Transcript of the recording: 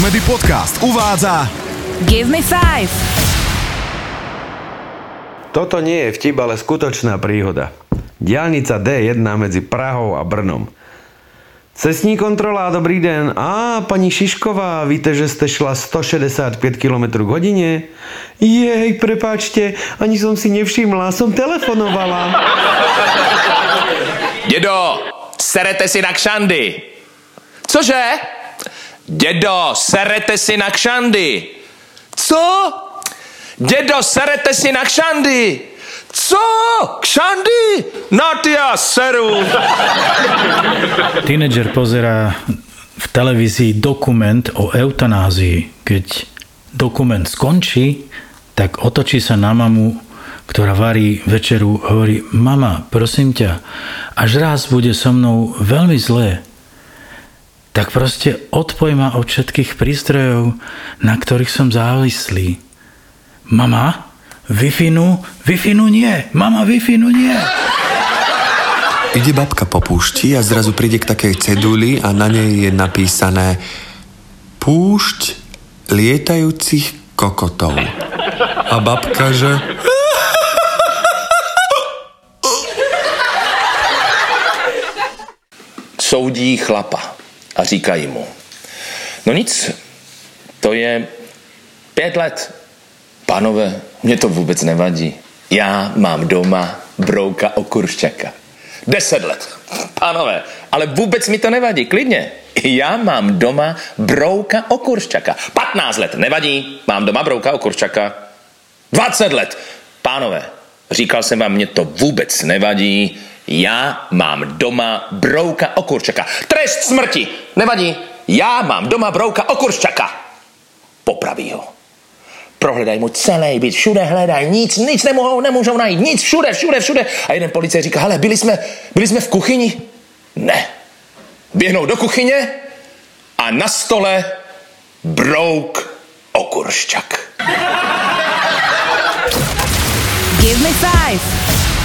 Comedy Podcast uvádza Give me five. Toto nie je vtip, ale skutočná príhoda. Diálnica D1 medzi Prahou a Brnom. Cestní kontrola, dobrý den. A, paní Šišková, víte, že jste šla 165 km k hodině? Jej, prepáčte, ani som si nevšimla, som telefonovala. Dědo, serete si na kšandy. Cože? Dědo, serete si na kšandy. Co? Dědo, serete si na kšandy. Co? Kšandy? Na ty já seru. Tínedžer pozerá v televízii dokument o eutanázii. Keď dokument skončí, tak otočí sa na mamu, ktorá varí večeru, hovorí, mama, prosím ťa, až raz bude so mnou veľmi zlé, tak proste odpoj ma od všetkých prístrojov, na ktorých som závislý. Mama, wi wi nie, mama, wi nie. Ide babka po púšti a zrazu príde k takej ceduli a na nej je napísané Púšť lietajúcich kokotov. A babka, že... Soudí chlapa a říkají mu, no nic, to je pět let. Pánové, mě to vůbec nevadí. Já mám doma brouka okuršťaka. Deset let. Pánové, ale vůbec mi to nevadí, klidně. Já mám doma brouka okuršťaka. 15 let, nevadí, mám doma brouka okuršťaka. 20 let. Pánové, říkal jsem vám, mě to vůbec nevadí, já mám doma brouka okurčaka. Trest smrti. Nevadí. Já mám doma brouka okurčaka. Popraví ho. Prohledaj mu celý byt, všude hledaj, nic, nic nemohou, nemůžou najít, nic, všude, všude, všude. A jeden policaj říká, hele, byli jsme, byli jsme v kuchyni? Ne. Běhnou do kuchyně a na stole brouk okuršťak. Give me five.